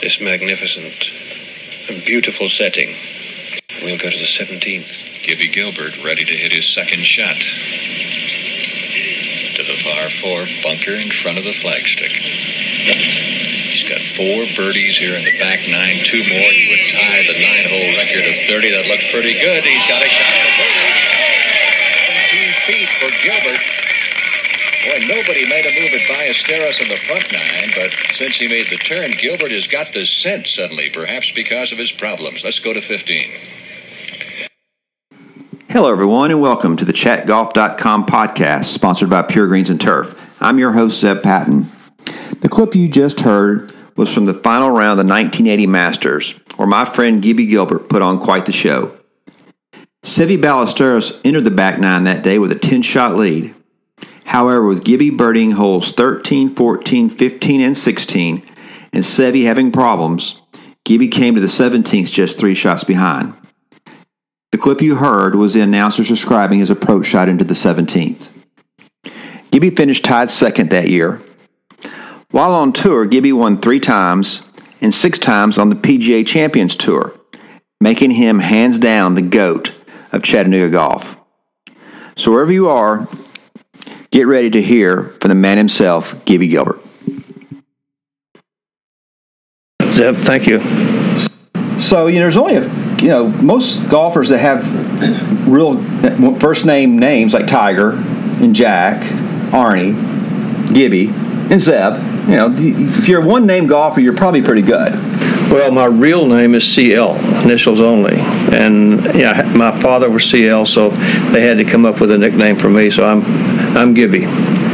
this magnificent and beautiful setting. We'll go to the 17th. Gibby Gilbert ready to hit his second shot. To the par four bunker in front of the flagstick. He's got four birdies here in the back nine. Two more. He would tie the nine hole record of 30. That looks pretty good. He's got a shot for 30. 17 feet for Gilbert. Boy, nobody made a move at Ballesteros in the front nine, but since he made the turn, Gilbert has got the scent suddenly, perhaps because of his problems. Let's go to 15. Hello, everyone, and welcome to the ChatGolf.com podcast, sponsored by Pure Greens and Turf. I'm your host, Zeb Patton. The clip you just heard was from the final round of the 1980 Masters, where my friend Gibby Gilbert put on quite the show. Seve Ballesteros entered the back nine that day with a 10 shot lead. However, with Gibby birding holes 13, 14, 15, and 16, and Seve having problems, Gibby came to the 17th just three shots behind. The clip you heard was the announcers describing his approach shot into the 17th. Gibby finished tied second that year. While on tour, Gibby won three times and six times on the PGA Champions Tour, making him hands down the GOAT of Chattanooga golf. So wherever you are, get ready to hear from the man himself, Gibby Gilbert. Zeb, thank you. So you know, there's only a you know most golfers that have real first name names like Tiger and Jack, Arnie, Gibby, and Zeb. You know, if you're a one name golfer, you're probably pretty good. Well, my real name is CL, initials only, and yeah, my father was CL, so they had to come up with a nickname for me. So I'm I'm Gibby.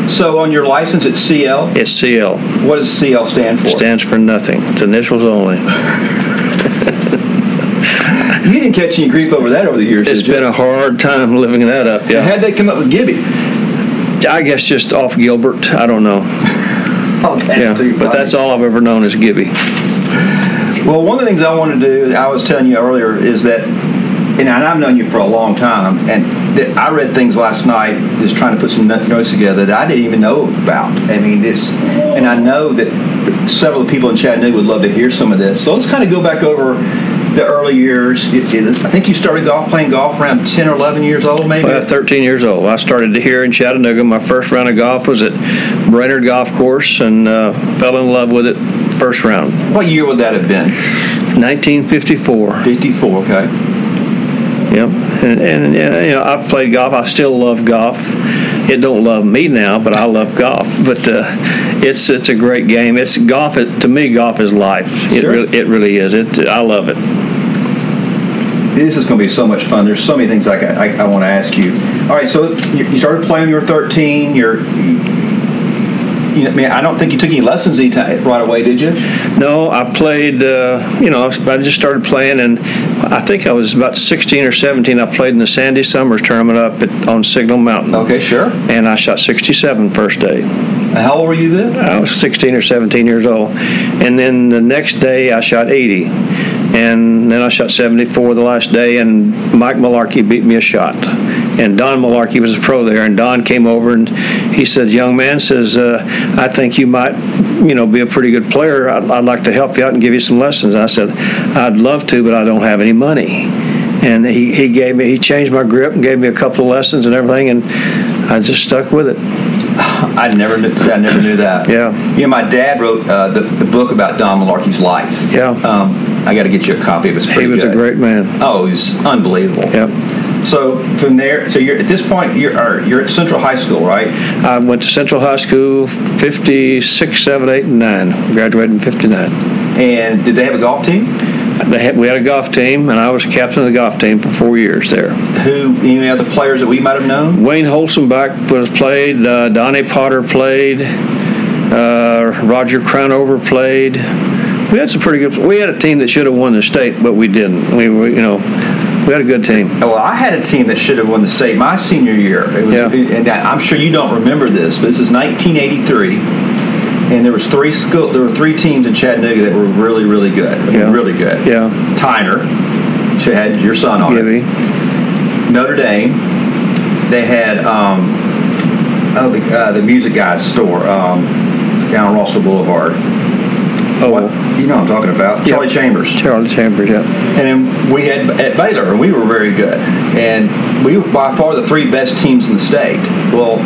So on your license, it's CL. It's CL. What does CL stand for? It Stands for nothing. It's initials only. You didn't catch any grief over that over the years. It's been a hard time living that up. Yeah. how'd they come up with Gibby? I guess just off Gilbert. I don't know. Oh, that's yeah, but that's all I've ever known is Gibby. Well, one of the things I want to do, I was telling you earlier, is that, and I've known you for a long time, and I read things last night, just trying to put some notes together that I didn't even know about. I mean, it's, and I know that several people in Chattanooga would love to hear some of this. So let's kind of go back over the early years. I think you started golf playing golf around 10 or 11 years old, maybe. Well, 13 years old. I started here in Chattanooga. My first round of golf was at Brainerd Golf Course and uh, fell in love with it first round. what year would that have been? 1954. 54. Okay. Yep. And, and you know, I've played golf. I still love golf. It don't love me now, but I love golf. But uh, it's it's a great game. It's golf. It, to me, golf is life. It Sure. really it really is. It I love it. This is going to be so much fun. There's so many things I, I, I want to ask you. All right, so you, you started playing you were 13. You're, you know, I mean, I don't think you took any lessons right away, did you? No, I played. Uh, you know, I just started playing, and I think I was about 16 or 17. I played in the Sandy Summers tournament up at, on Signal Mountain, Okay, sure. and I shot 67 first day. And how old were you then? I was 16 or 17 years old, and then the next day I shot 80, and then I shot 74 the last day, and Mike Malarkey beat me a shot. And Don Malarkey was a pro there, and Don came over and he said, "Young man, says uh, I think you might, you know, be a pretty good player. I'd, I'd like to help you out and give you some lessons." And I said, "I'd love to, but I don't have any money." And he, he gave me he changed my grip and gave me a couple of lessons and everything, and I just stuck with it. I never knew. I never knew that. Yeah. You know, my dad wrote uh, the, the book about Don Malarkey's life. Yeah. Um, I got to get you a copy. It was pretty He was good. a great man. Oh, he's unbelievable. Yep. So from there, so you're at this point you're you're at Central High School, right? I went to Central High School 56, 7, 8, and 9. Graduated in 59. And did they have a golf team? They had, we had a golf team, and I was captain of the golf team for four years there. Who? Any other players that we might have known? Wayne Holzenbach was played. Uh, Donnie Potter played. Uh, Roger Crownover played. We had some pretty good. We had a team that should have won the state, but we didn't. We were, you know, we had a good team. Well, I had a team that should have won the state my senior year. It was, Yeah. And I'm sure you don't remember this, but this is 1983, and there was three school. There were three teams in Chattanooga that were really, really good. Yeah. Really good. Yeah, Tyner, which had your son on Gibby. it. Notre Dame. They had um, oh the uh, the music guy's store um, down on Russell Boulevard. Oh, What? you know what I'm talking about. Charlie Yeah. Chambers. Charlie Chambers, yeah. And then we had at Baylor, and we were very good. And we were by far the three best teams in the state. Well,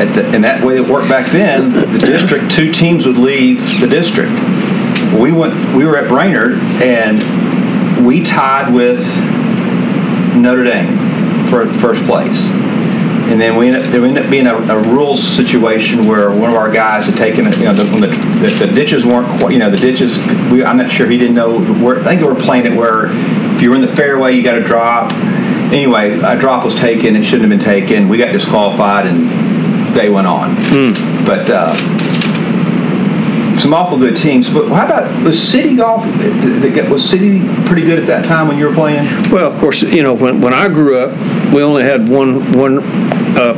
at the, and that way it worked back then. The district, two teams would leave the district. We went. We were at Brainerd, and we tied with Notre Dame for first place. And then we ended up, there ended up being a, a rules situation where one of our guys had taken, it, you know, the, when the, the, the ditches weren't quite, you know, the ditches, we, I'm not sure he didn't know, where, I think they were playing it where if you were in the fairway, you got to drop. Anyway, a drop was taken, it shouldn't have been taken. We got disqualified and they went on. But uh, some awful good teams. But how about, was City Golf, was City pretty good at that time when you were playing? Well, of course, you know, when, when I grew up, we only had one one uh,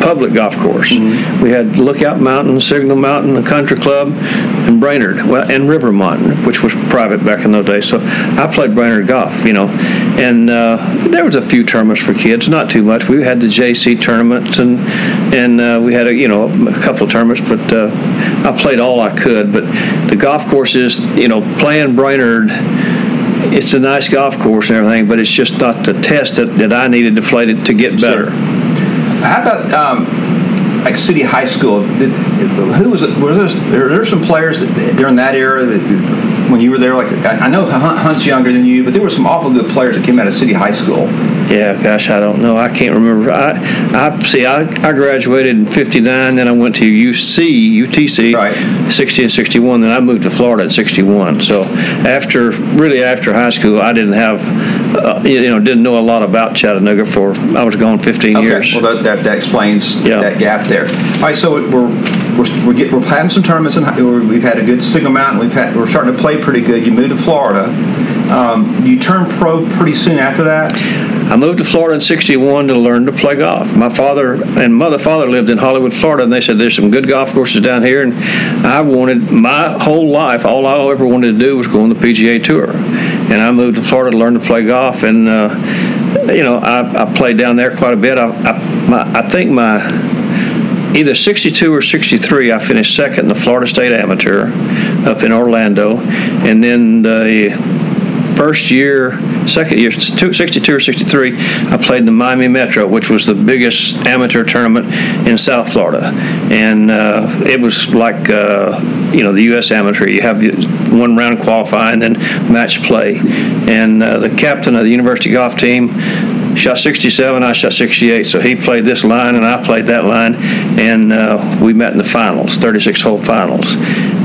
public golf course. We had Lookout Mountain, Signal Mountain, the Country Club, and Brainerd, well, and Rivermont, which was private back in those days. So I played Brainerd golf, you know, and uh, there was a few tournaments for kids, not too much. We had the JC tournaments, and and uh, we had a you know a couple of tournaments, but uh, I played all I could. But the golf course is, you know, playing Brainerd it's a nice golf course and everything, but it's just not the test that, that I needed to play to, to get better. How about um, like City High School? Did, who was it? Was there, there some players that, during that era that when you were there? Like I know Hunt's younger than you, but there were some awful good players that came out of City High School. Yeah, gosh, I don't know. I can't remember. I, I see. I, I graduated in '59, then I went to UC, UTC, Right. 60 and '61. Then I moved to Florida in '61. So after, really after high school, I didn't have, uh, you know, didn't know a lot about Chattanooga for. I was gone 15 years. Well, that, that, that explains Yeah. that gap there. All right, so we're we're we're, get, we're having some tournaments, and we've had a good Signal Mountain. We've had we're starting to play pretty good. You moved to Florida. Um, you turned pro pretty soon after that. I moved to Florida in '61 to learn to play golf. My father and mother father lived in Hollywood, Florida, and they said there's some good golf courses down here. And I wanted my whole life, all I ever wanted to do was go on the PGA Tour. And I moved to Florida to learn to play golf, and uh, you know I, I played down there quite a bit. I, I, my, I think my either 62 or 63, I finished second in the Florida State Amateur up in Orlando, and then the first year, second year, 62 or 63, I played the Miami Metro, which was the biggest amateur tournament in South Florida. And uh, it was like, uh, you know, the U.S. Amateur. You have one round qualifying, then match play. And uh, the captain of the university golf team shot 67, I shot 68. So he played this line and I played that line, and uh, we met in the finals, 36 hole finals,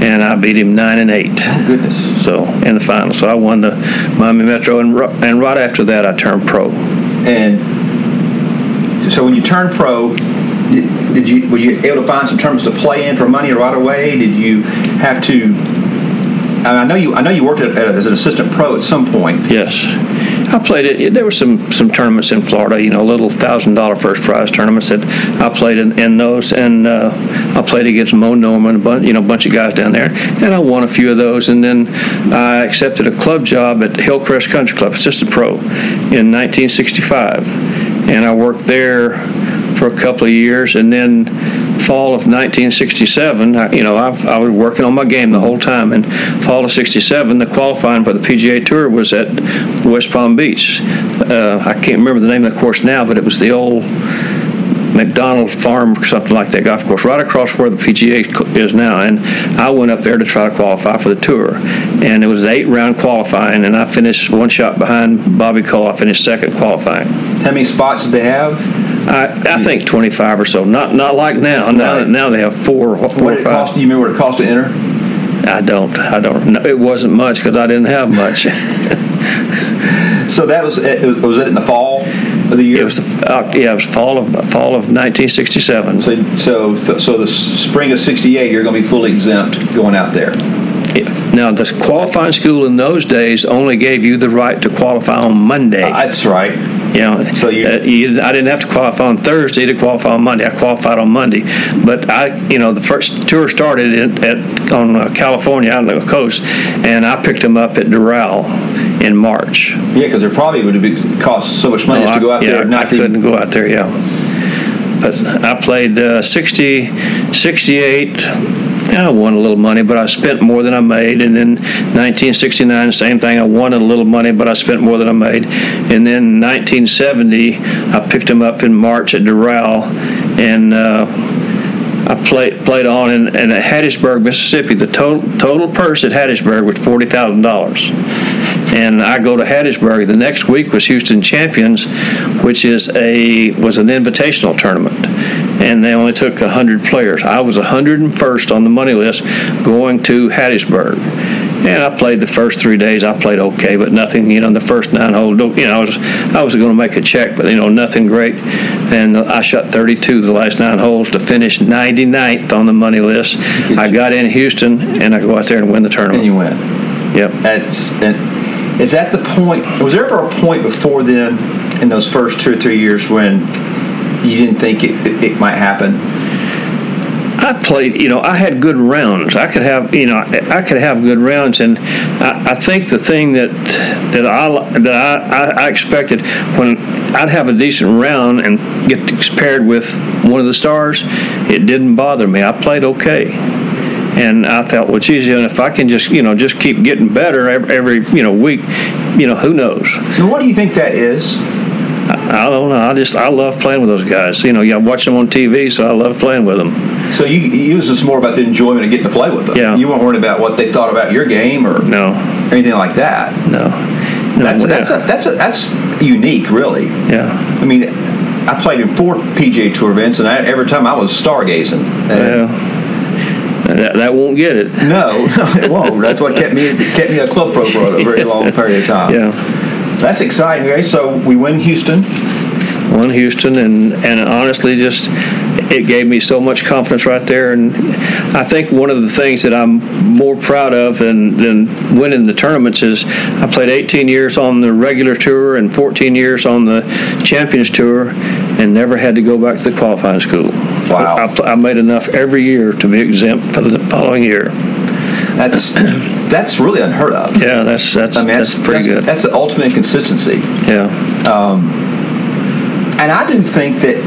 and I beat him nine and eight. Oh, Goodness. So in the final, so I won the Miami Metro, and and right after that I turned pro. And so when you turned pro, did, did you were you able to find some tournaments to play in for money right away? Did you have to? I, mean, I know you. I know you worked at, as an assistant pro at some point. Yes. I played it. There were some, some tournaments in Florida, you know, little thousand dollar first prize tournaments that I played in, in those, and uh, I played against Moe Norman, a bunch, you know, a bunch of guys down there, and I won a few of those. And then I accepted a club job at Hillcrest Country Club, assistant pro, in 1965, and I worked there for a couple of years, and then fall of 1967, I, you know, I, I was working on my game the whole time. And fall of '67, the qualifying for the PGA Tour was at West Palm Beach. Uh, I can't remember the name of the course now, but it was the old McDonald Farm or something like that golf course, right across where the PGA is now. And I went up there to try to qualify for the tour, and it was an eight-round qualifying, and I finished one shot behind Bobby Cole. I finished second qualifying. How many spots did they have? I, I think 25 or so. Not not like now. Now, Right. now they have four, four What it five. cost? Do you remember what it cost to enter? I don't. I don't. know. It wasn't much because I didn't have much. So that was it. Was it in the fall of the year? it was the, uh, yeah, it was fall of fall of 1967. So, so, so the spring of '68, you're going to be fully exempt going out there. Now, the qualifying school in those days only gave you the right to qualify on Monday. That's right. You know, So you- uh, you, I didn't have to qualify on Thursday to qualify on Monday. I qualified on Monday, but I, you know, the first tour started in, at on uh, California out on the coast, and I picked them up at Doral in March. Yeah, because it probably would have cost so much money Oh, just to go out yeah, there. Not I to couldn't go out there, yeah. But I played uh, 60, 68, I won a little money, but I spent more than I made. And then 1969, same thing. I won a little money, but I spent more than I made. And then 1970, I picked him up in March at Doral, and uh, I played played on in, in Hattiesburg, Mississippi. The total total purse at Hattiesburg was forty thousand dollars and I go to Hattiesburg. The next week was Houston Champions, which is a was an invitational tournament, and they only took hundred players. I was 101st on the money list going to Hattiesburg. And I played the first three days. I played okay, but nothing. You know, the first nine holes. You know, I was I was going to make a check, but you know, nothing great. And I shot 32 the last nine holes to finish 99th on the money list. I got in Houston, and I go out there and win the tournament. And you win. Yep. That's and is that the point? Was there ever a point before then, in those first two or three years, when you didn't think it, it, it might happen? I played, you know, I had good rounds. I could have, you know, I could have good rounds, and I, I think the thing that that I that I, I, expected when I'd have a decent round and get paired with one of the stars, it didn't bother me. I played okay and I thought, well, geez, you know, if I can just, you know, just keep getting better every, every you know, week, you know, who knows? So what do you think that is? I, don't know. I just I love playing with those guys. You know, I watch them on TV, so I love playing with them. So you, you was just more about the enjoyment of getting to play with them. Yeah. You weren't worried about what they thought about your game or no anything like that. No. no that's that's a, that's a, that's unique, really. Yeah. I mean, I played in four PGA Tour events, and I, every time I was stargazing. yeah. That, that won't get it. No, it won't. That's what kept me kept me a club pro for a very long period of time. Yeah, that's exciting. Okay, so we win Houston. Won Houston, and and honestly, just it gave me so much confidence right there. And I think one of the things that I'm more proud of than, than winning the tournaments is I played 18 years on the regular tour and 14 years on the Champions Tour and never had to go back to the qualifying school. Wow. I, I made enough every year to be exempt for the following year. That's that's really unheard of. Yeah, that's that's, I mean, that's, that's pretty that's, good. That's the ultimate consistency. Yeah. Um, and I do think that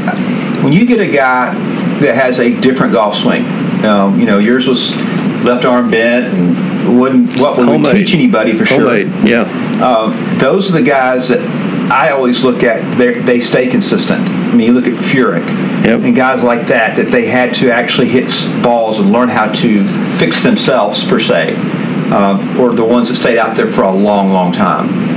when you get a guy that has a different golf swing, um, you know, yours was left arm bent and wouldn't what would teach anybody for Homemade. sure. Yeah. Um, those are the guys that I always look at. They stay consistent. I mean, you look at Furyk yep. and guys like that that they had to actually hit balls and learn how to fix themselves per se, uh, or the ones that stayed out there for a long, long time.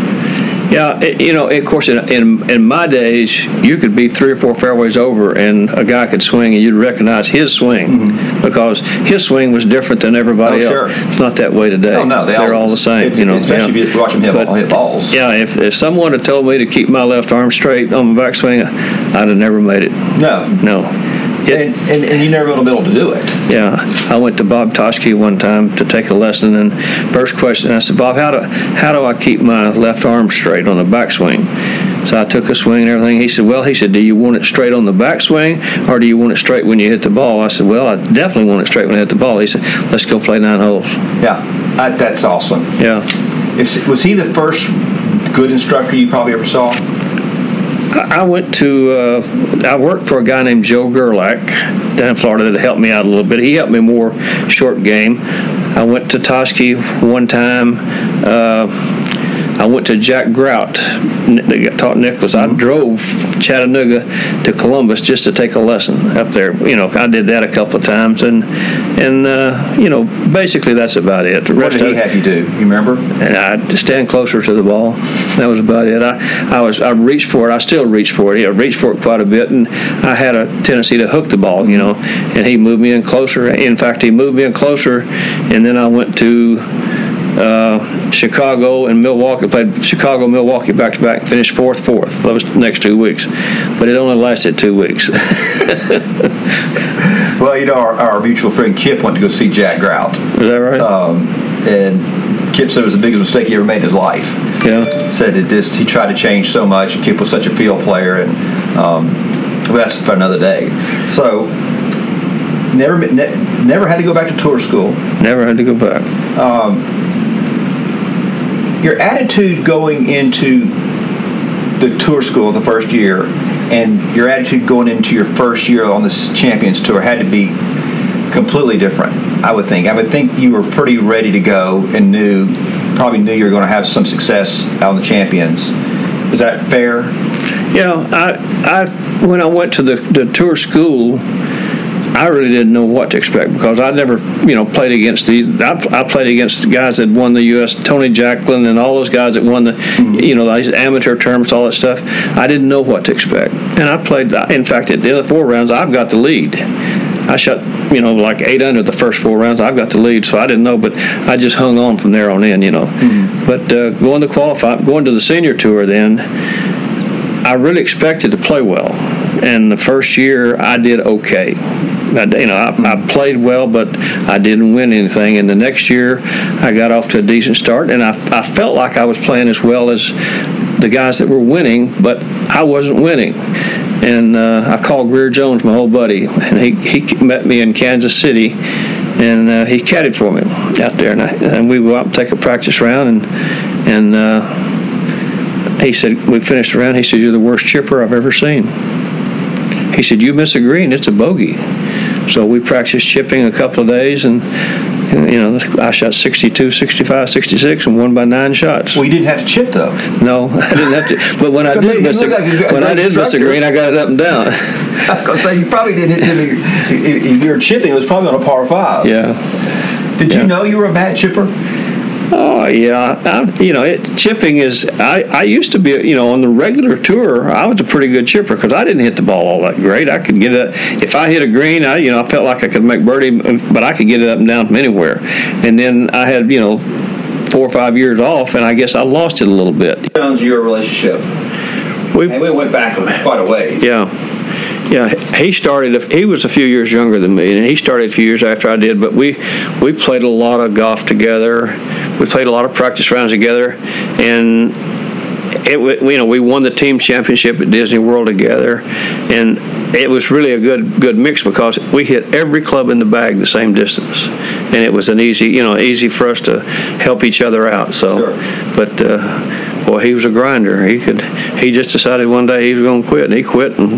Yeah, it, you know, of course, in, in, in my days, you could be three or four fairways over, and a guy could swing, and you'd recognize his swing mm-hmm. because his swing was different than everybody oh, else. Sure. It's not that way today. Oh, no, they are all, all, the same. You know, especially yeah. if you watch them hit, but, ball, hit balls. Yeah, if, if someone had told me to keep my left arm straight on my backswing, I'd have never made it. No, no. And, and, and, you never going to be able to do it. Yeah, I went to Bob Toski one time to take a lesson, and first question I said, Bob, how do how do I keep my left arm straight on the backswing? So I took a swing and everything. He said, Well, he said, Do you want it straight on the backswing or do you want it straight when you hit the ball? I said, Well, I definitely want it straight when I hit the ball. He said, Let's go play nine holes. Yeah, that's awesome. Yeah. Is, was he the first good instructor you probably ever saw? I went to, uh, I worked for a guy named Joe Gerlach down in Florida that helped me out a little bit. He helped me more short game. I went to Toski one time. Uh, I went to Jack Grout that taught Nicklaus. I drove Chattanooga to Columbus just to take a lesson up there. You know, I did that a couple of times, and and uh, you know, basically that's about it. The what did he have you do? You remember? And I stand closer to the ball. That was about it. I, I was I reached for it. I still reach for it. I reached for it quite a bit, and I had a tendency to hook the ball. You know, and he moved me in closer. In fact, he moved me in closer, and then I went to uh, Chicago and Milwaukee. Played Chicago, Milwaukee back to back. Finished fourth, fourth those next two weeks, but it only lasted two weeks. well, you know, our, our, mutual friend Kip went to go see Jack Grout. Is that right? Um, and Kip said it was the biggest mistake he ever made in his life. Yeah. Said it just he tried to change so much. And Kip was such a field player, and um, well, that's for another day. So never ne- never had to go back to tour school. Never had to go back. Um, your attitude going into the tour school the first year and your attitude going into your first year on this champions tour had to be completely different. I would think. I would think you were pretty ready to go and knew, probably knew you were going to have some success out on the champions. Is that fair? Yeah, I, I when I went to the, the tour school, I really didn't know what to expect because I never, you know, played against these. I, I played against guys that won the U.S. Tony Jacklin and all those guys that won the, you know, these amateur tournaments, all that stuff. I didn't know what to expect, and I played. In fact, at the other four rounds, I've got the lead. I shot, you know, like eight under the first four rounds. I've got the lead, so I didn't know, but I just hung on from there on in, you know. But uh, going to qualify, going to the senior tour, then I really expected to play well, and the first year I did okay. I, you know, I, I played well, but I didn't win anything. And the next year, I got off to a decent start, and I, I felt like I was playing as well as the guys that were winning, but I wasn't winning. And uh, I called Grier Jones, my old buddy, and he, he met me in Kansas City, and uh, he caddied for me out there. And, I, and we go out and take a practice round, and and uh, he said, we finished the round. He said, you're the worst chipper I've ever seen. He said, you miss a green, it's a bogey. So we practiced chipping a couple of days, and, you know, I shot 62, 65, 66, and won by nine shots. Well, you didn't have to chip though. No, I didn't have to. But when I did miss a, like a when I did miss a green, I got it up and down. I was going to say you probably didn't hit him. If, if you were chipping, it was probably on a par five. yeah. Did Yeah. you know you were a bad chipper? Oh yeah, I, you know, it, chipping is. I, I used to be, you know, on the regular tour, I was a pretty good chipper because I didn't hit the ball all that great. I could get it. If I hit a green, I, you know, I felt like I could make birdie, but I could get it up and down from anywhere. And then I had, you know, four or five years off, and I guess I lost it a little bit. Jones, your relationship. We, And we went back quite a ways. Yeah. Yeah, he started. He was a few years younger than me, and he started a few years after I did. But we we played a lot of golf together. We played a lot of practice rounds together, and it you know we won the team championship at Disney World together, and it was really a good good mix because we hit every club in the bag the same distance, and it was an easy you know easy for us to help each other out. So, Sure. but. Uh, Boy, he was a grinder. He could. He just decided one day he was going to quit, and he quit and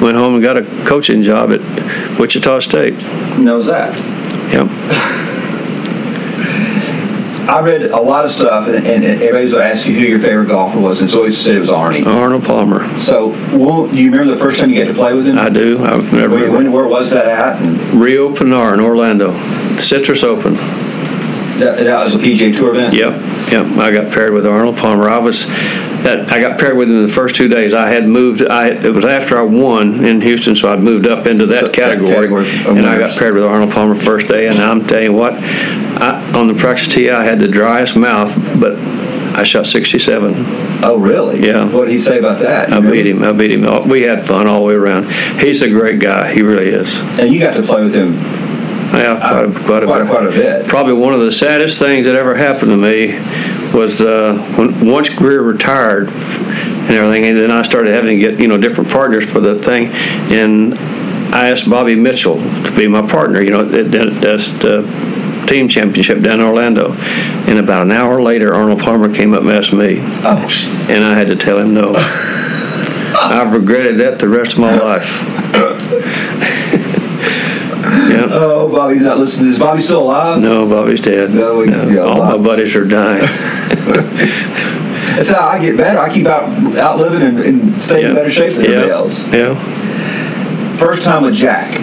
went home and got a coaching job at Wichita State. Knows that. Yep. I read a lot of stuff, and, and, everybody's going to ask you who your favorite golfer was, and it's always said it was Arnie. Arnold Palmer. So, well, do you remember the first time you got to play with him? I do. I've never. When, when, where was that at? Rio Pinar in Orlando, Citrus Open. That, that was a PGA Tour event. Yep, yep. I got paired with Arnold Palmer. I was that I got paired with him the first two days. I had moved. I it was after I won in Houston, so I'd moved up into that that category, category and I got paired with Arnold Palmer first day. And I'm telling you what, I, on the practice tee, I had the driest mouth, but I shot 67. Oh, really? Yeah. What did he say about that? I beat him. I beat him. We had fun all the way around. He's a great guy. He really is. And you got to play with him Yeah, quite a, quite a quite, a bit. Probably one of the saddest things that ever happened to me was uh, when once Grier retired and everything, and then I started having to get you know different partners for the thing, and I asked Bobby Mitchell to be my partner. You know, at, the team championship down in Orlando, and about an hour later, Arnold Palmer came up and asked me, Oh, and I had to tell him no. I've regretted that the rest of my life. yeah. oh, Bobby's not listening. Is Bobby still alive? No, Bobby's dead. No, we- yeah, all my buddies are dying. That's how I get better. I keep out outliving and, and staying in better shape than yeah. everybody else. Yeah. First time with Jack.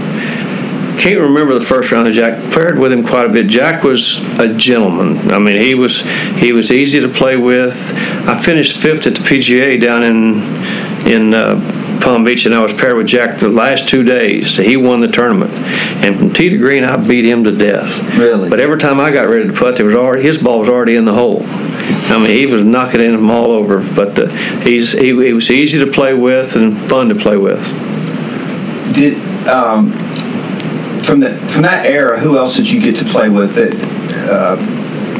Can't remember the first round of Jack. Paired with him quite a bit. Jack was a gentleman. I mean, he was he was easy to play with. I finished fifth at the PGA down in in uh, Palm Beach, and I was paired with Jack the last two days. He won the tournament, and from tee to green, I beat him to death. Really? But every time I got ready to putt, there was already his ball was already in the hole. I mean, he was knocking in them all over. But uh, he's he, he was easy to play with and fun to play with. Did um, from the from that era, who else did you get to play with? That uh,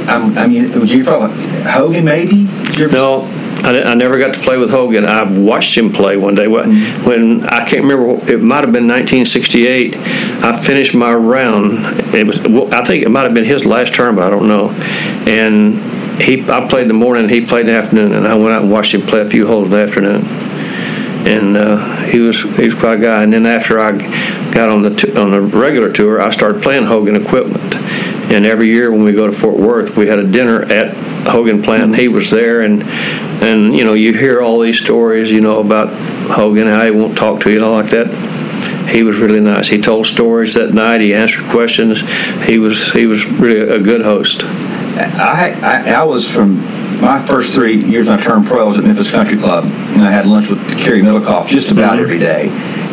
I'm, mean, would you probably Hogan maybe? Did you ever- No, I, I never got to play with Hogan. I watched him play one day. When, when I can't remember, it might have been 1968. I finished my round. It was, I think it might have been his last term, but I don't know. And he, I played in the morning, he played in the afternoon, and I went out and watched him play a few holes in the afternoon. and uh, he was he was quite a guy. And then after I got on the t- on the regular tour, I started playing Hogan equipment. And every year when we go to Fort Worth, we had a dinner at Hogan plant. He was there, and and you know you hear all these stories, you know about Hogan, I won't talk to you and all like that. He was really nice. He told stories that night. He answered questions. He was he was really a good host. I, I, I was from my first three years I turned pro I was at Memphis Country Club, and I had lunch with Cary Middlecoff just about Mhm. every day,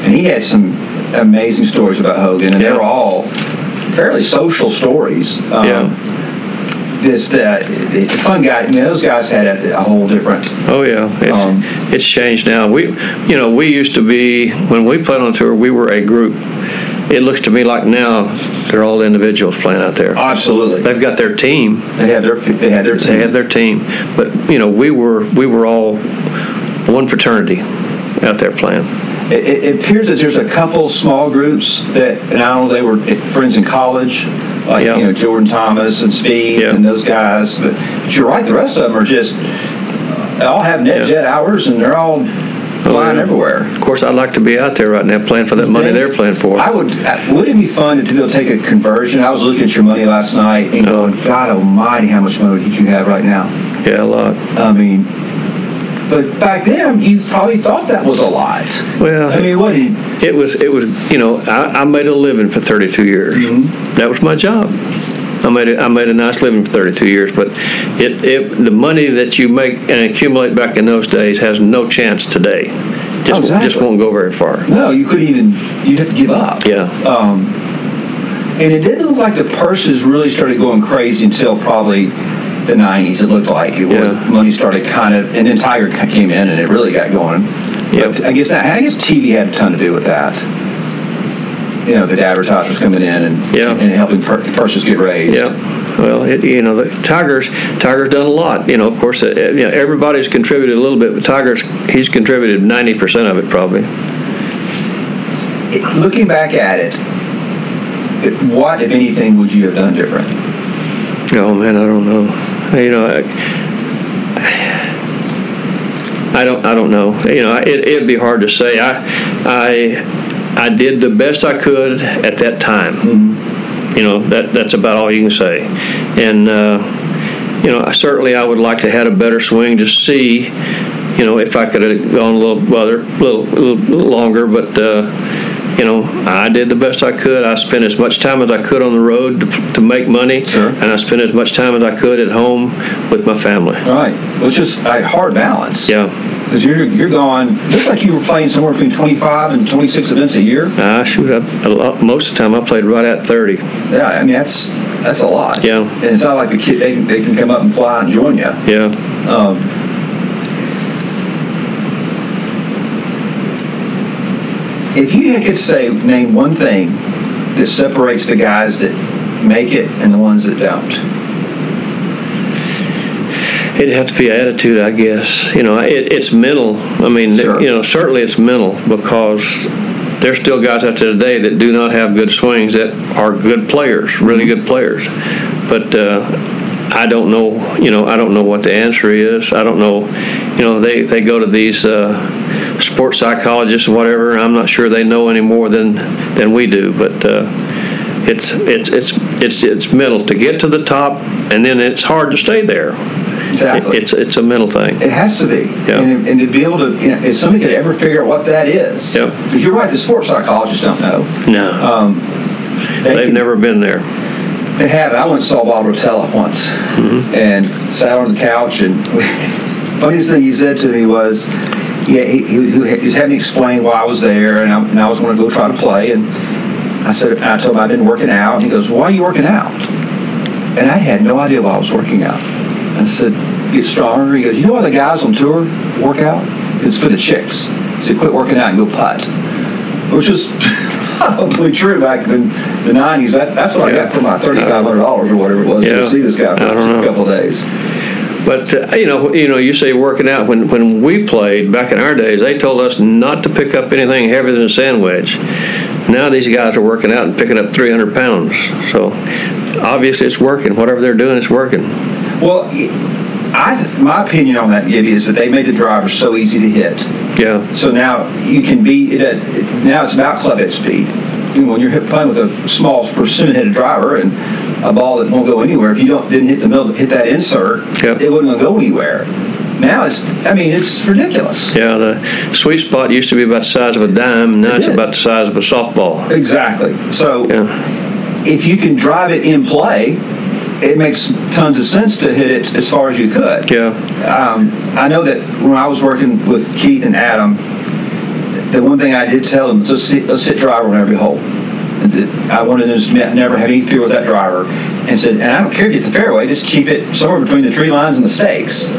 and he had some amazing stories about Hogan, and they Yeah. were all fairly social stories. Um, Yeah. Just uh, fun guy. I mean, those guys had a, a whole different. Oh yeah, it's Um, it's changed now. We, you know, we used to be when we played on tour, we were a group. It looks to me like now they're all individuals playing out there. Absolutely, They've got their team, they have their they had their they team. have their team, but you know, we were we were all one fraternity out there playing. It, it, appears that there's a couple small groups that, and I don't know, they were friends in college, like Yeah. you know Jordan Thomas and Spieth Yeah. and those guys. But, but you're right, the rest of them are just all have net jet hours and they're all flying everywhere. Of course, I'd like to be out there right now playing for that money they're playing for. I would. uh, Would it be fun to be able to take a conversion? I was looking at your money last night and No. going, God Almighty, how much money did you have right now? Yeah, a lot. I mean. But back then, you probably thought that was a lot. Well, I mean, it wasn't. It was, it was, you know, I, I made a living for 32 years. Mm-hmm. That was my job. I made a, I made a nice living for 32 years, but it, it the money that you make and accumulate back in those days has no chance today. Just Oh, exactly. just won't go very far. No, you couldn't even. You'd have to give up. Yeah. Um, and it didn't look like the purses really started going crazy until probably the '90s. It looked like it, Yeah. money started kind of, and then Tiger came in and it really got going. Yep. But I guess that, I guess TV had a ton to do with that. You know, the advertisers coming in and Yeah. and helping pur- purses get raised. Yeah. Well, it, you know, the Tigers Tigers done a lot. You know, of course, uh, you know, everybody's contributed a little bit, but Tigers he's contributed 90 percent of it probably. It- looking back at it, it, what if anything would you have done different? Oh man, I don't know. You know, I, I don't. I don't know. You know, it, it'd be hard to say. I, I, I did the best I could at that time. You know, that that's about all you can say. And uh, you know, I certainly I would like to have had a better swing to see. You know, if I could have gone a little further, a little, little longer, but. Uh, you know, I did the best I could. I spent as much time as I could on the road to, to make money, Sure. and I spent as much time as I could at home with my family. All right. Well, it's just a hard balance. Yeah, Because you're you're going. Looks like you were playing somewhere between 25 and 26 events a year. I shoot. I, a lot, most of the time, I played right at thirty. Yeah, I mean that's that's a lot. Yeah. And it's not like the kid they, they can come up and fly and join you. Yeah. Um, if you could say name one thing that separates the guys that make it and the ones that don't. It'd have to be attitude, I guess. You know, it, it's mental. I mean, Sure. you know, certainly it's mental because there's still guys out there today that do not have good swings that are good players, really good players. But uh, I don't know. You know, I don't know what the answer is. I don't know. You know, they they go to these. Uh, sports psychologists and whatever I'm not sure they know any more than than we do but uh, it's it's it's it's it's mental to get to the top and then it's hard to stay there Exactly. it's it's a mental thing. It has to be. Yeah. And, and to be able to, you know, if somebody could ever figure out what that is. Yep. You're right, the sports psychologists don't know. No, Um, they they've can- never been there. They have. I went and saw Bob Rotella once Mm-hmm. and sat on the couch. And funniest thing he said to me was, yeah, he, he, he was having me explain why I was there and I, and I was going to go try to play. And I said, I told him I'd been working out. And he goes, why are you working out? And I had no idea why I was working out. I said, get stronger. He goes, you know why the guys on tour work out? It's for the chicks. So quit working out and go putt. Which is probably true back in the 90s. That's, that's what I got for my $3,500 or whatever it was Yeah. to see this guy for I don't know. a couple of days. But uh, you know, you know, you say working out. When when we played back in our days, they told us not to pick up anything heavier than a sandwich. Now these guys are working out and picking up 300 pounds. So obviously it's working. Whatever they're doing, it's working. Well, I my opinion on that, Gibby, is that they made the driver so easy to hit. Yeah. So now you can be it, now it's about club head speed. You know, when you're playing with a small persimmon headed driver and a ball that won't go anywhere, if you don't didn't hit the middle, hit that insert, Yep. it wouldn't go anywhere. Now it's, I mean, it's ridiculous. Yeah, the sweet spot used to be about the size of a dime, now It it's did. about the size of a softball. Exactly. So Yeah. if you can drive it in play, it makes tons of sense to hit it as far as you could. Yeah. Um, I know that when I was working with Keith and Adam, the one thing I did tell them is let's hit, let's hit driver on every hole. And I wanted them to ne- never have any fear with that driver, and said, and I don't care if you hit the fairway, just keep it somewhere between the tree lines and the stakes.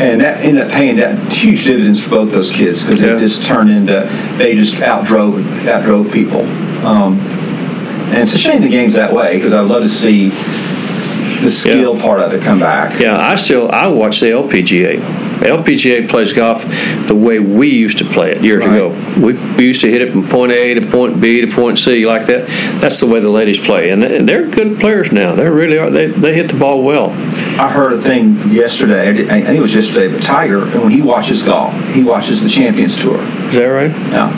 And that ended up paying that huge dividends for both those kids because Yeah. it just turned into they just outdrove outdrove people. Um, and it's a shame the game's that way because I'd love to see the skill part of it come back. Yeah, I still I watch the LPGA. LPGA plays golf the way we used to play it years Right. ago. We, we used to hit it from point A to point B to point C like that. That's the way the ladies play, and they- they're good players now. They really are. They they hit the ball well. I heard a thing yesterday. I think it was yesterday, but Tiger, and when he watches golf, he watches the Champions Tour. Is that right? Yeah.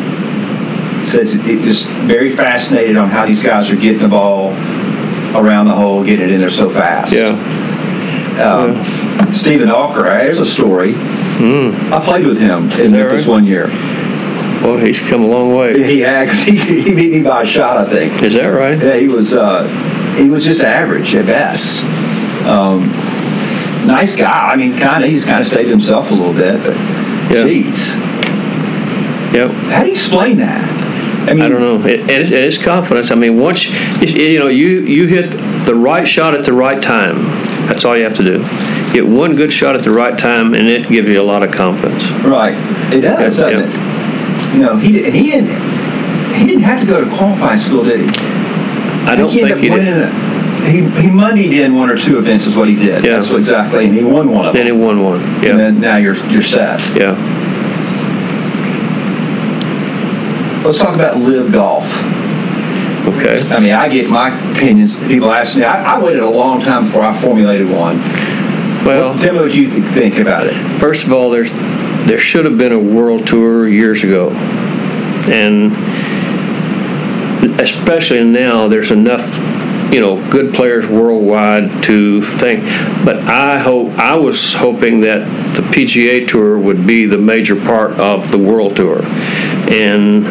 says it was very fascinated on how these guys are getting the ball around the hole, getting it in there so fast. Yeah. Um, Steven Alker, there's a story. I played with him in Memphis right? one year. Well, he's come a long way. He actually he beat me by a shot, I think. Is that right? Yeah, he was uh, he was just average at best. Um, nice guy. I mean, kind of he's kind of stayed to himself a little bit, but Yeah. jeez, Yep. how do you explain that? I mean, I don't know. It, it, is- it is confidence. I mean, once it's- you know you you hit the right shot at the right time. That's all you have to do. Get one good shot at the right time, and it gives you a lot of confidence. Right, it does, Yeah, doesn't it? You know, he and he didn't he didn't have to go to qualifying school, did he? I don't he think he did. a- He he moneyed in one or two events is what he did. Yeah. That's what exactly, and he won one of Then them. he won one. And Yeah. then now you're you're set. Yeah. Let's talk about LIV golf. Okay. I mean, I get my opinions. People ask me. I, I waited a long time before I formulated one. Well, Tell me what you th- think about it. first of all, there's there should have been a world tour years ago, and especially now, there's enough, you know, good players worldwide to think. But I hope I was hoping that the PGA Tour would be the major part of the world tour, and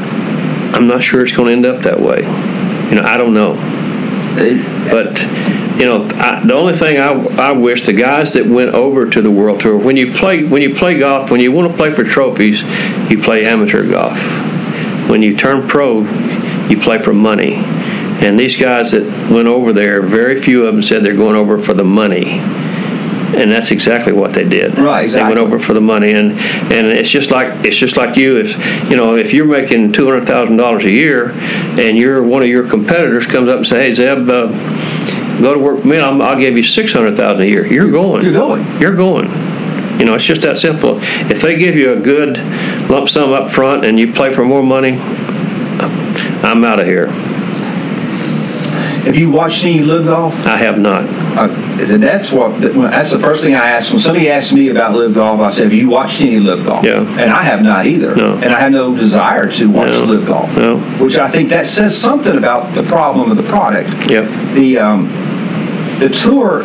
I'm not sure it's going to end up that way. You know, I don't know. But you know, I, the only thing I, I wish the guys that went over to the World Tour, when you play when you play golf, when you want to play for trophies, you play amateur golf. When you turn pro, you play for money. And these guys that went over there, very few of them said they're going over for the money. And that's exactly what they did. Right, exactly. They went over for the money, and and it's just like it's just like you. If you know if you're making two hundred thousand dollars a year, and you're one of your competitors comes up and say, "Hey Zeb, uh, go to work for me. I'm, I'll give you six hundred thousand a year." You're going. You're going. You're going. You know, it's just that simple. If they give you a good lump sum up front and you play for more money, I'm out of here. Have you watched any LIV golf? I have not. Uh, that's what. That's the first thing I ask when somebody asks me about LIV golf. I say, "Have you watched any LIV golf?" Yeah. And I have not either. No. And I have no desire to watch No. LIV golf. No. Which I think that says something about the problem of the product. Yep. The um, the tour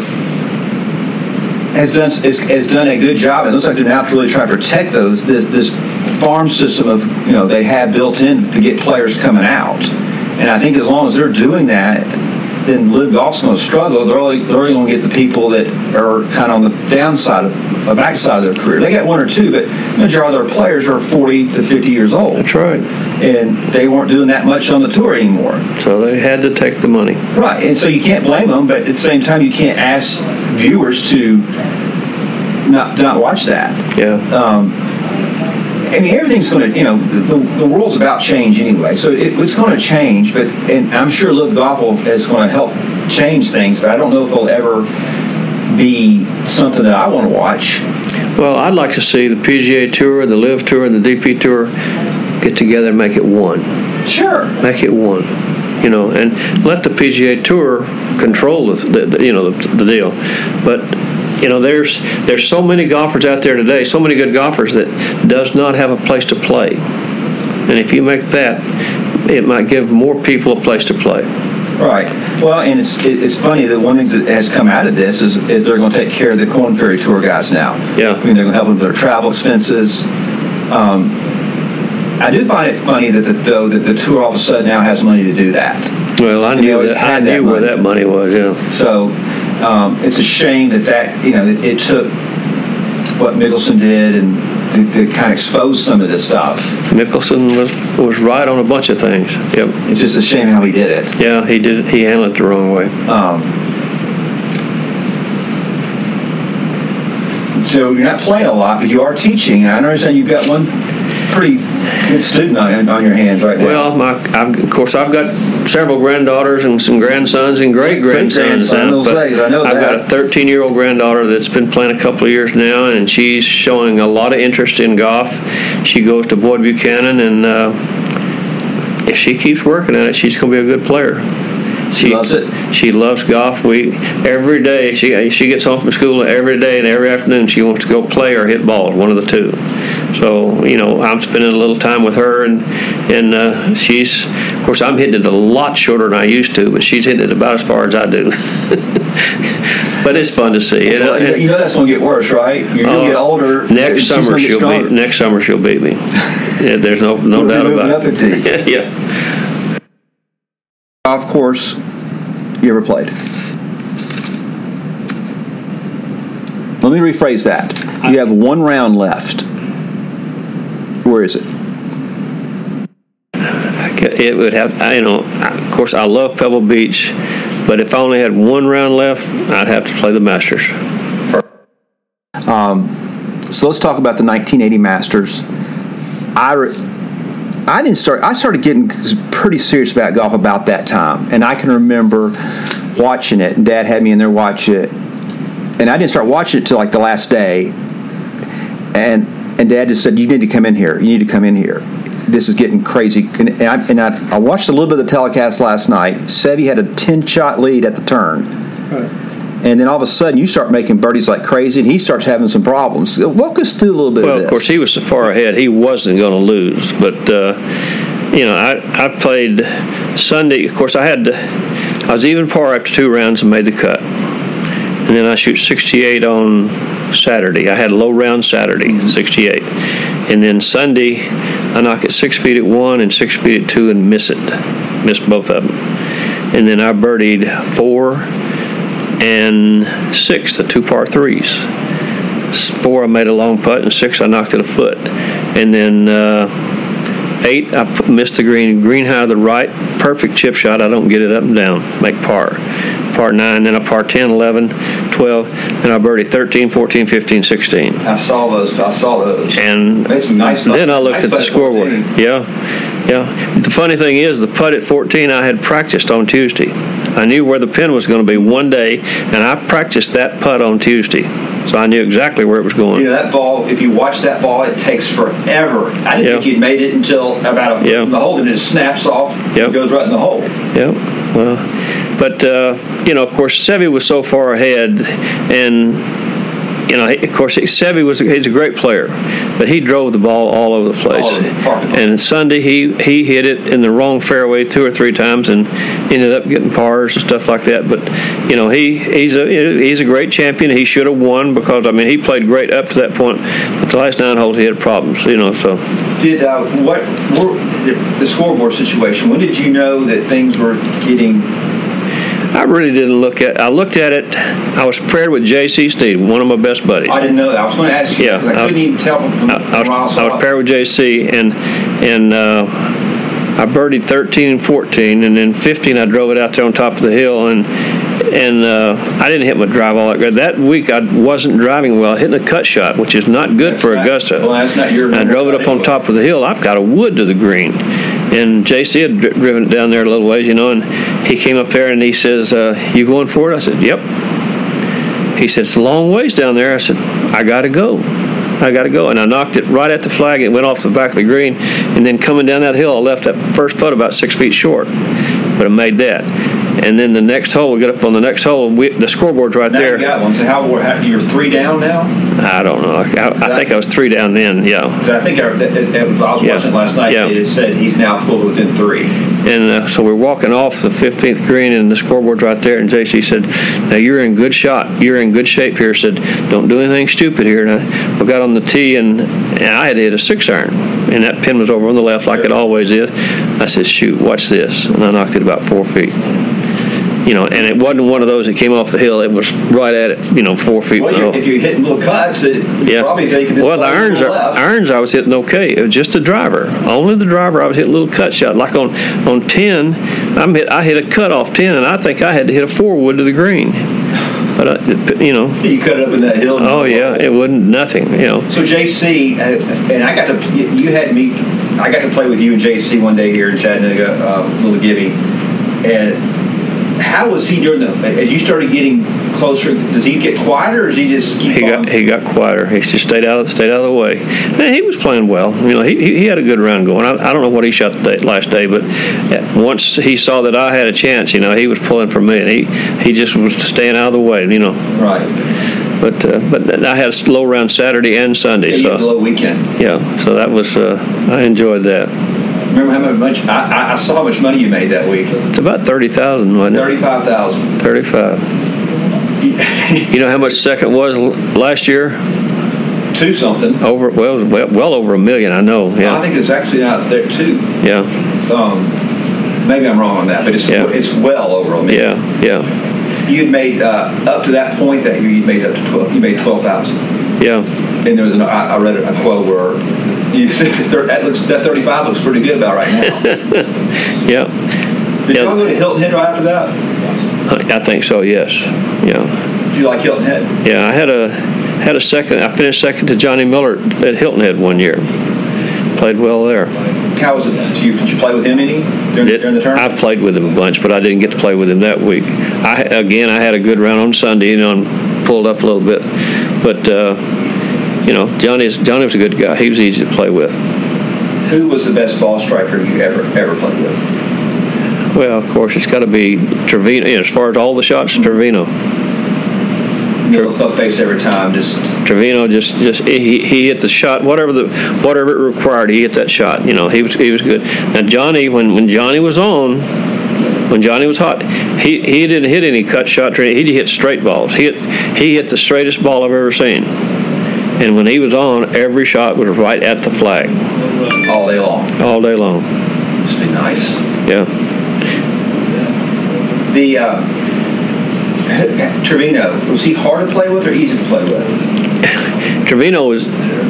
has done has, has done a good job. It looks like they're now really trying to protect those this, this farm system of you know they have built in to get players coming out. And I think as long as they're doing that, then LIV golf's going to struggle. They're only they're only going to get the people that are kind of on the downside of the backside of their career. They got one or two, but the majority of their players are 40 to 50 years old, That's right. and they weren't doing that much on the tour anymore. So they had to take the money. Right, and so you can't blame them, but at the same time, you can't ask viewers to not not watch that. Yeah. Um, I mean, everything's going to, you know, the, the world's about change anyway, so it, it's going to change. But and I'm sure LIV Golf will, is going to help change things, but I don't know if they'll ever be something that I want to watch. Well, I'd like to see the PGA Tour, the LIV Tour, and the DP Tour get together and make it one. Sure. Make it one. You know, and let the PGA Tour control the, the, the you know the, the deal. But you know, there's there's so many golfers out there today, so many good golfers that does not have a place to play. And if you make that, it might give more people a place to play. Right. Well, and it's it's funny that one thing that has come out of this is, is they're going to take care of the Korn Ferry tour guys now. Yeah. I mean, they're going to help them with their travel expenses. Um, I do find it funny that the, though that the tour all of a sudden now has money to do that. Well, I And knew that, I had that knew where that money was. Yeah. So um, it's a shame that that you know it, it took what Mickelson did and to, to kind of expose some of this stuff. Mickelson was was right on a bunch of things. Yep. It's just a shame how he did it. Yeah, he did. He handled it the wrong way. Um, so you're not playing a lot, but you are teaching. I understand you've got one pretty good student on, on your hands right now. Well, my, I've, of course, I've got several granddaughters and some grandsons and great grandsons. grandson, but days, I know I've that. got a 13 year old granddaughter that's been playing a couple of years now, and she's showing a lot of interest in golf. She goes to Boyd Buchanan, and uh, if she keeps working at it, she's going to be a good player. She loves it? She loves golf. We every day she she gets home from school every day and every afternoon she wants to go play or hit balls, one of the two. So you know I'm spending a little time with her and and uh, she's of course I'm hitting it a lot shorter than I used to, but she's hitting it about as far as I do. but it's fun to see. You know, you know that's going to get worse, right? You're going Uh, get older. next she's summer she'll stronger. beat next summer she'll beat me. Yeah, there's no no We'll be doubt moving about up it. in tee. yeah. golf course you ever played? Let me rephrase that. You have one round left. Where is it? It would have, I- you know, of course, I love Pebble Beach, but if I only had one round left, I'd have to play the Masters. Um, so let's talk about the 1980 Masters. I, re- I didn't start. I started getting pretty serious about golf about that time, and I can remember watching it. And Dad had me in there watch it, and I didn't start watching it till like the last day. And and Dad just said, "You need to come in here. You need to come in here. This is getting crazy." And, and, I, and I, I watched a little bit of the telecast last night. Seve had a 10 shot lead at the turn. And then all of a sudden, you start making birdies like crazy, and he starts having some problems. Walk us through a little bit of this. Well, of of course, he was so far ahead, he wasn't going to lose. But, uh, you know, I, I played Sunday. Of course, I had, to, I was even par after two rounds and made the cut. And then I shoot 68 on Saturday. I had a low round Saturday, 68. And then Sunday, I knock it six feet at one and six feet at two and miss it. Miss both of them. And then I birdied four and six, the two par threes. Four, I made a long putt, and six, I knocked it a foot. And then uh, eight, I missed the green, green high to the right, perfect chip shot. I don't get it up and down, make par. Par nine, then a par 10, 11, 12, and I birdied 13, 14, 15, 16. I saw those. I saw those. And Made some nice then I looked nice at the scoreboard. 14. Yeah, yeah. The funny thing is, the putt at 14 I had practiced on Tuesday. I knew where the pin was going to be one day, and I practiced that putt on Tuesday, so I knew exactly where it was going. You know that ball. If you watch that ball, it takes forever. I didn't Yeah. think you'd made it until about a foot Yeah. from the hole, and it snaps off. Yep. and goes right in the hole. Yep. Well, but uh, you know, of course, Seve was so far ahead, and you know, of course, Seve was he's a great player, but he drove the ball all over the place. Over the. And Sunday, he he hit it in the wrong fairway two or three times, and ended up getting pars and stuff like that. But you know, he he's a he's a great champion. He should have won because I mean, he played great up to that point, but the last nine holes he had problems. You know, so. Did uh, what were the, the scoreboard situation? When did you know that things were getting? I really didn't look at. I looked at it. I was paired with J.C. Snead, one of my best buddies. I didn't know that. I was going to ask you. Yeah, I, I was- couldn't even tell from, from I, I was, I was paired with J.C. and and uh, I birdied 13 and 14, and then 15 I drove it out there on top of the hill, and and uh, I didn't hit my drive all that good. That week I wasn't driving well, hitting a cut shot, which is not good That's for right. Augusta. Well, that's not your I drove it up on top of the hill. I've got a wood to the green. And JC had dri- driven down there a little ways, you know, and he came up there and he says, uh, You going for it? I said, Yep. He said, It's a long ways down there. I said, I got to go. I got to go. And I knocked it right at the flag. It went off the back of the green. And then coming down that hill, I left that first putt about six feet short. But I made that. And then the next hole, we get up on the next hole. We, the scoreboard's right Now there. you got one. So how, how you're three down now? I don't know. I, I think I was three down then. Yeah. I think I, I was Yeah. watching last night. Yeah. It said he's now pulled within three. And uh, so we're walking off the 15th green, and the scoreboard's right there. And JC said, "Now you're in good shot. You're in good shape here." Said, "Don't do anything stupid here." And I, we got on the tee, and, and I had to hit a six iron, and that pin was over on the left, like it always is. I said, "Shoot, watch this," and I knocked it about four feet. You know, and it wasn't one of those that came off the hill. It was right at it. You know, four feet. Well, if you're hitting little cuts, it, Yeah. probably thinking well, the irons are left. irons. I was hitting okay. It was just the driver. Only the driver. I was hitting a little cut shot. Like on on ten, I'm hit. I hit a cut off ten, and I think I had to hit a four wood to the green. But uh, you know, You cut it up in that hill. oh yeah, it wasn't nothing. You know, So JC, uh, and I got to, you you had me, I got to play with you and JC one day here in Chattanooga, uh, Little Gibby. And how was he during the, as you started getting closer, does he get quieter or does he just keep he on? got he got quieter. He just stayed out of stayed out of the way. And he was playing well. You know, he, he had a good round going. I, I don't know what he shot the day, last day, but once he saw that I had a chance, you know, he was pulling for me, and he he just was staying out of the way. You know. right. But uh, but I had a low round Saturday and Sunday, Yeah, you had the so low weekend. yeah, so that was uh, I enjoyed that. Remember how much, I, I- I saw how much money you made that week? It's about thirty thousand, wasn't it? Thirty-five thousand. Thirty five. You know how much second was last year? Two something. Over well, well, well over a million. I know. Yeah. I think it's actually out there too. yeah, Um, maybe I'm wrong on that, but it's Yeah. it's well over a million. yeah, yeah, You had made uh, up to that point that year. You made up to twelve. You made twelve thousand. Yeah. And there was an, I, I read a quote where you said that, looks that thirty five looks pretty good about right now. Yeah, Did Yeah. y'all go to Hilton Head right after that? I I think so. Yes. Yeah, Did you like Hilton Head? yeah. I had a had a second. I finished second to Johnny Miller at Hilton Head one year. Played well there. How was it? Did you, did you play with him any during, Did- during the tournament? I've played with him a bunch, but I didn't get to play with him that week. I again, I had a good round on Sunday, you know, and pulled up a little bit. But uh, you know, Johnny's Johnny was a good guy. He was easy to play with. Who was the best ball striker you ever ever played with? Well, of course, it's got to be Trevino. You know, as far as all the shots, Trevino. Little club face every time. Just Trevino just just he, he hit the shot whatever the whatever it required. He hit that shot. You know, he was he was good. Now Johnny, when when Johnny was on. When Johnny was hot, he, he didn't hit any cut shot. Training. He hit straight balls. He hit he hit the straightest ball I've ever seen. And when he was on, every shot was right at the flag all day long. all day long. Must be nice. Yeah. The uh, Trevino was he hard to play with or easy to play with? Trevino was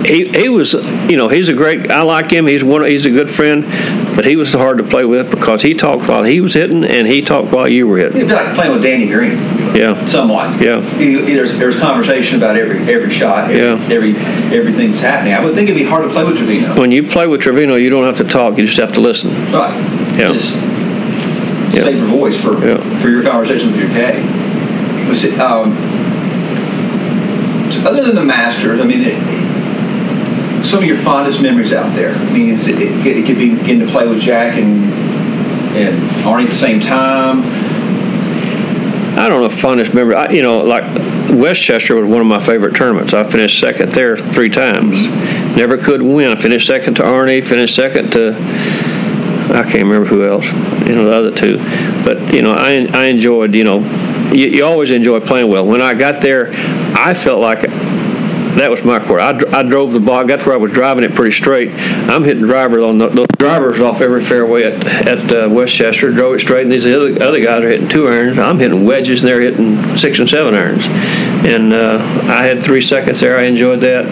he, he was you know he's a great I like him he's one he's a good friend but he was hard to play with because he talked while he was hitting and he talked while you were hitting It'd be like playing with Danny Green, yeah somewhat. Yeah. He- he- There's there's conversation about every every shot, every, Yeah. every everything that's happening. I would think it'd be hard to play with Trevino. when you play with Trevino you don't have to talk you just have to listen Right. Yeah. Just Yeah. save your voice for Yeah. for your conversation with your caddy. Was it, um, other than the Masters, I mean, it, some of your fondest memories out there. I mean, it, it, it could be getting to play with Jack and and Arnie at the same time. I don't know fondest memory I, you know like Westchester was one of my favorite tournaments. I finished second there three times. Never could win. I finished second to Arnie finished second to I can't remember who else you know the other two. But you know I, I enjoyed you know you, you always enjoy playing well. When I got there I felt like that was my course. I, I drove the ball. That's where I was driving it pretty straight. I'm hitting drivers on the, drivers off every fairway at, at uh, Westchester. Drove it straight, and these other other guys are hitting two irons. I'm hitting wedges, and they're hitting six and seven irons. And uh, I had three seconds there. I enjoyed that.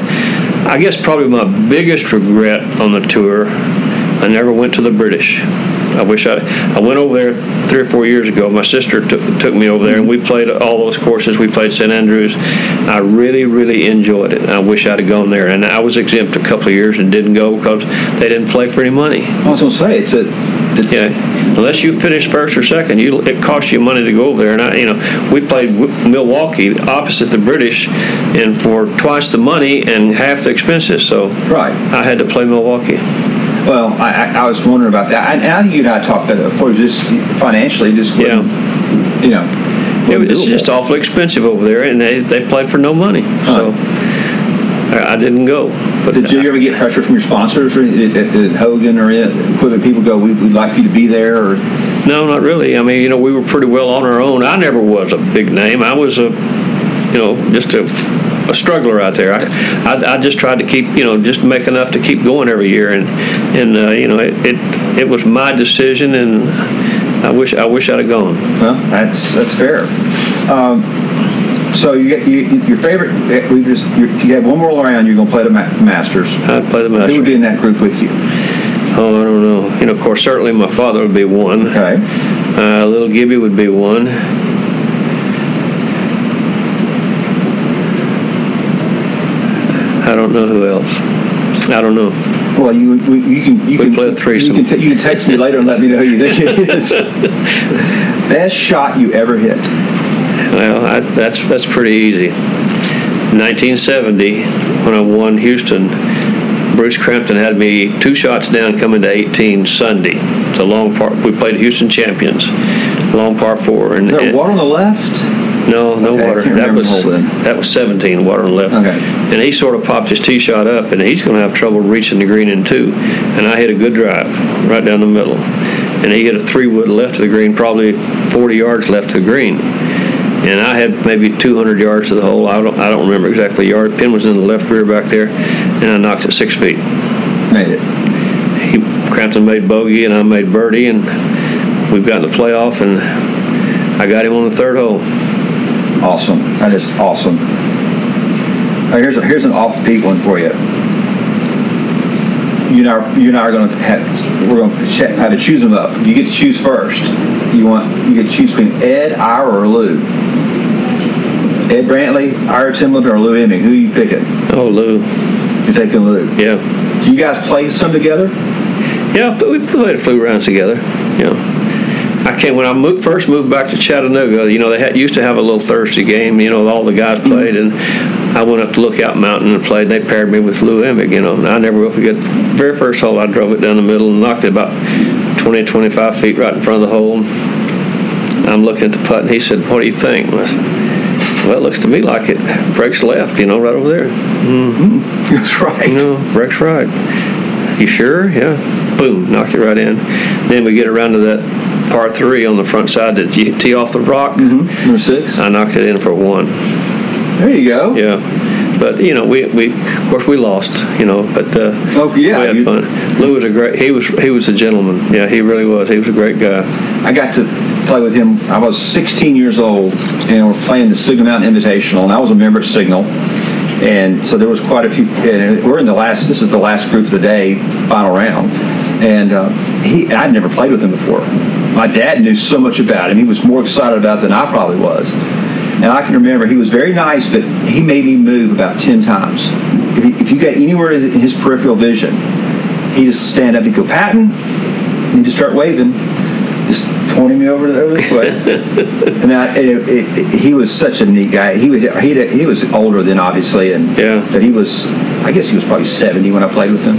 I guess probably my biggest regret on the tour, I never went to the British. I wish I I went over there three or four years ago. My sister took took me over there, and we played all those courses. We played St Andrews. I really really enjoyed it. I wish I'd have gone there, and I was exempt a couple of years and didn't go because they didn't play for any money. I was gonna say it's a it's Yeah, unless you finish first or second, you it costs you money to go over there. And I, you know, we played w- Milwaukee opposite the British, and for twice the money and half the expenses. So right. I had to play Milwaukee. Well, I, I, I was wondering about that. I, now you and I talked about it before, just financially, just Yeah. you know. It was just awfully expensive over there, and they, they played for no money. So I, I didn't go. But Did you ever get pressure from your sponsors, or did, did Hogan or equipment people go, we, "We'd like you to be there"? Or No, not really. I mean, you know, we were pretty well on our own. I never was a big name. I was a, you know, just a, a struggler out there. I, I, I just tried to keep, you know, just make enough to keep going every year, and and uh, you know, it, it it was my decision, and I wish I wish I'd have gone. well, that's that's fair. Um, so you, get- you your favorite? We just you, you have one more round, you're going to play the Ma- Masters. I'd play the Masters. Who would be in that group with you? Oh, I don't know. You know, of course, certainly my father would be one. Okay. Uh, little Gibby would be one. Don't know who else. I don't know. Well, you you, can you We can play a threesome. You can, t- you can text me later and let me know who you think it is. Best shot you ever hit? Well, I, that's that's pretty easy. 1970, when I won Houston, Bruce Crampton had me two shots down coming to 18 Sunday. It's a long part. We played Houston champions, long par four, and, Is there and- water on the left? No, no Okay, water. That was the hole then. that was 17 water on the left. Okay. And he sort of popped his tee shot up, and he's going to have trouble reaching the green in two. And I hit a good drive right down the middle, and he hit a three wood left of the green, probably 40 yards left of the green. And I had maybe 200 yards to the hole. I don't I don't remember exactly the yard. Pin was in the left rear back there, and I knocked it six feet. Made it. He Crampton made bogey, and I made birdie, and we've gotten the playoff, and I got him on the third hole. Awesome. That is awesome. Right, here's a, here's an off-peak one for you. You and I, you and I are going to have we're going to ch- have to choose them up. You get to choose first. You want you get to choose between Ed, Ira, or Lou. Ed Brantley, Ira Timlin, or Lou Eming. Who are you picking? Oh, Lou, You're taking Lou. yeah. Do you guys play some together? Yeah, but we played a few rounds together. Yeah. I came when I moved, first moved back to Chattanooga. You know, they had, used to have a little Thursday game. You know, all the guys played, and I went up to Lookout Mountain and played. They paired me with Lou Emig. You know, and I never will forget. The very first hole, I drove it down the middle and knocked it about 20, 25 feet right in front of the hole. I'm looking at the putt, and he said, "What do you think?" And I said, well, it looks to me like it breaks left. You know, right over there. Mhm that's right. You know, breaks right. You sure? Yeah. Boom, knock it right in. Then we get around to that par three on the front side that you tee off the rock. Number six. I knocked it in for one. There you go. Yeah. But you know, we, we of course we lost. You know, but uh, Oh, yeah, we had you- fun. Lou was a great. He was he was a gentleman. Yeah, he really was. He was a great guy. I got to play with him. I was 16 years old, and we're playing the Signal Mountain Invitational, and I was a member at Signal. And so there was quite a few. And we're in the last. This is the last group of the day, final round. And uh, he, I'd never played with him before. My dad knew so much about him. He was more excited about it than I probably was. And I can remember he was very nice, but he made me move about 10 times. If, he, if you got anywhere in his peripheral vision, he'd just stand up. He'd go, Patton, and just start waving just pointing me over, over this way. and I, it, it, it, he was such a neat guy. He would he he was older than obviously, and Yeah. but he was I guess he was probably seventy when I played with him.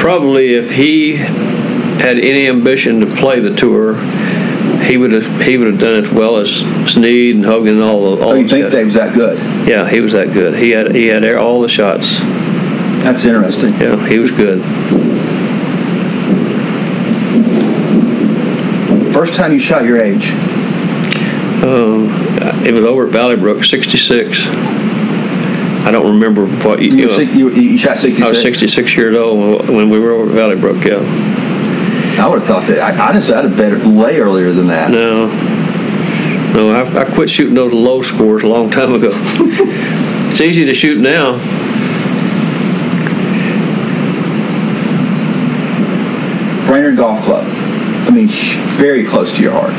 Probably if he had any ambition to play the tour, he would have he would have done as well as Snead and Hogan and all all Oh, you think guys. Was that good? Yeah, he was that good. He had he had all the shots. That's interesting. Yeah, he was good. First time you shot your age. Um, it was over at Valley Brook, 66. I don't remember what you, You, you know, six, you, you shot sixty I was 66 years old when we were over at Valley Brook. Yeah. I would have thought that. I, honestly, I'd have better way earlier than that. No, no, I, I quit shooting those low scores a long time ago. it's easy to shoot now. Brainerd Golf Club. I mean, very close to your heart.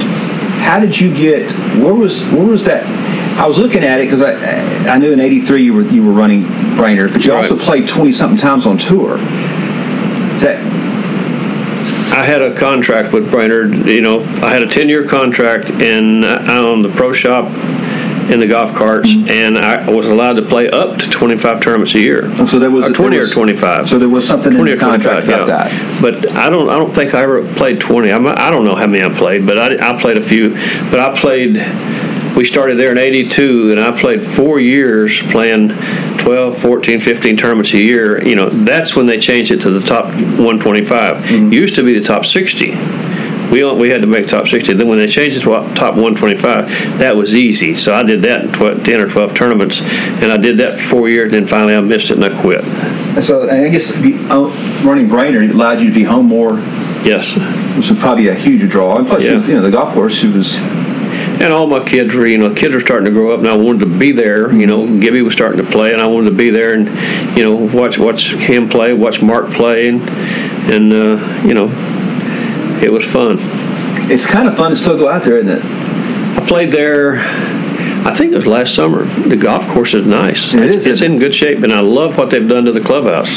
How did you get? Where was where was that? I was looking at it because I I knew in '83 you were you were running Brainerd, but you Right. also played 20 something times on tour. Is that I had a contract with Brainerd. You know, I had a 10 year contract, and I owned the pro shop in the golf carts, Mm-hmm. and I was allowed to play up to 25 tournaments a year. Oh, So there was or 20 there was- or 25. So there was something in 20 the or contract 25, about yeah. that. But I don't. I don't think I ever played 20. I'm, I don't know how many I played, but I, I played a few. But I played. We started there in '82, and I played four years playing 12, 14, 15 tournaments a year. You know, that's when they changed it to the top 125. Mm-hmm. Used to be the top 60. We we had to make top 60. Then when they changed it to top 125, that was easy. So I did that in 12, 10 or 12 tournaments, and I did that for four years. Then finally I missed it and I quit. And so I guess be, uh, running Brainerd allowed you to be home more, Yes. which was probably a huge draw. And plus, Yeah. you know, the golf course it was And all my kids were, you know, kids were starting to grow up, and I wanted to be there. You know, Gibby was starting to play, and I wanted to be there and, you know, watch watch him play, watch Mark play, and, and uh, you know, it was fun. it's kind of fun to still go out there, isn't it? I played there. I think it was last summer. The golf course is nice. It it's, is, it's in good shape, and I love what they've done to the clubhouse.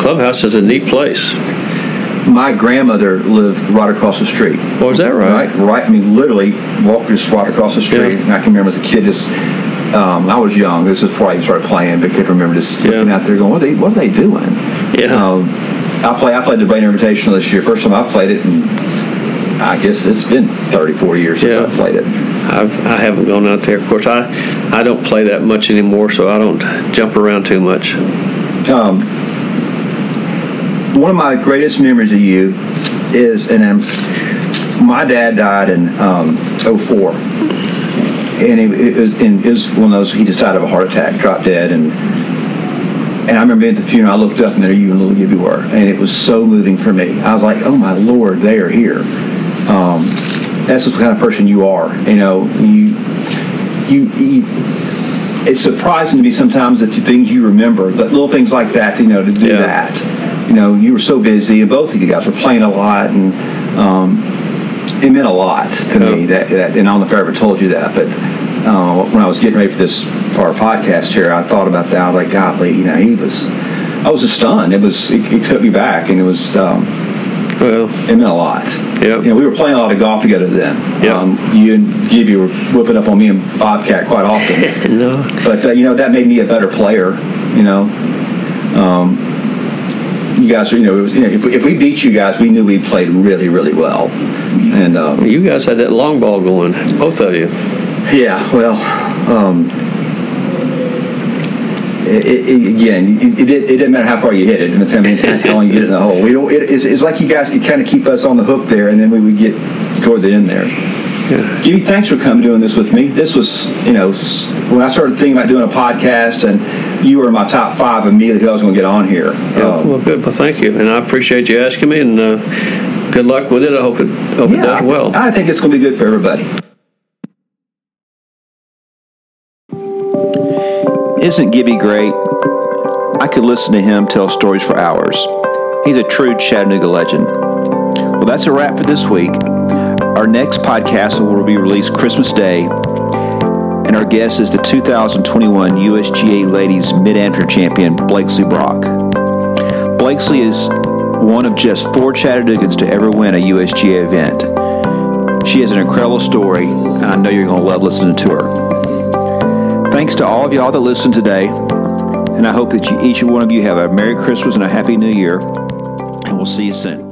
Clubhouse is a neat place. My grandmother lived right across the street. Oh, is that right? Right, right. I mean, literally walked just right across the street. Yeah. And I can remember as a kid, just um, I was young. This is before I even started playing, but I could remember just looking Yeah. out there, going, "What are they? What are they doing?" Yeah. Um, I play. I played the Brainerd Invitational this year. First time I played it, and I guess it's been 30, 40 years since Yeah. I played it. I've, I haven't gone out there. Of course, I, I don't play that much anymore, so I don't jump around too much. Um, one of my greatest memories of you is, and um, my dad died in um, 04. And it, it, was, and it was one of those, he just died of a heart attack, dropped dead. And and I remember being at the funeral, I looked up and there you and little Gibby were. And it was so moving for me. I was like, oh my Lord, they are here. Um, that's the kind of person you are. You know, you, you, you it's surprising to me sometimes that the things you remember, that little things like that, you know, to do Yeah. that. You know, you were so busy, and both of you guys were playing a lot, and um, it meant a lot to Yeah. me. That, that, and I don't know if I ever told you that, but uh, when I was getting ready for this for our podcast here, I thought about that. I was like, golly, you know, he was. I was just stunned. It was. It, it took me back, and it was. Um, Well, it meant a lot. Yeah. You know, we were playing a lot of golf together then. Yeah. Um, you and Gibby were whooping up on me and Bobcat quite often. no, But uh, you know that made me a better player. You know, um, you guys are. You know, it was, you know if, we- if we beat you guys, we knew we played really, really well. And um, you guys had that long ball going, both of you. yeah, well, um, it, it, again, it, it, it didn't matter how far you hit it. It didn't matter how long you hit it in the hole. We don't. It, it's, it's like you guys could kind of keep us on the hook there, and then we would get toward the end there. Yeah. Gibby, thanks for coming doing this with me. This was, you know, when I started thinking about doing a podcast, and you were in my top five immediately who I was going to get on here. Yeah, Um, well, good. Well, thank you, and I appreciate you asking me, and uh, good luck with it. I hope it hope it yeah, does well. I think it's going to be good for everybody. Isn't Gibby great? I could listen to him tell stories for hours. He's a true Chattanooga legend. Well, that's a wrap for this week. Our next podcast will be released Christmas Day, and our guest is the 2021 USGA Ladies Mid Amateur Champion, Blakesley Brock. Blakesley is one of just four Chattanoogans to ever win a USGA event. She has an incredible story, and I know you're going to love listening to her. Thanks to all of y'all that listened today, and I hope that you, each one of you have a Merry Christmas and a Happy New Year, and we'll see you soon.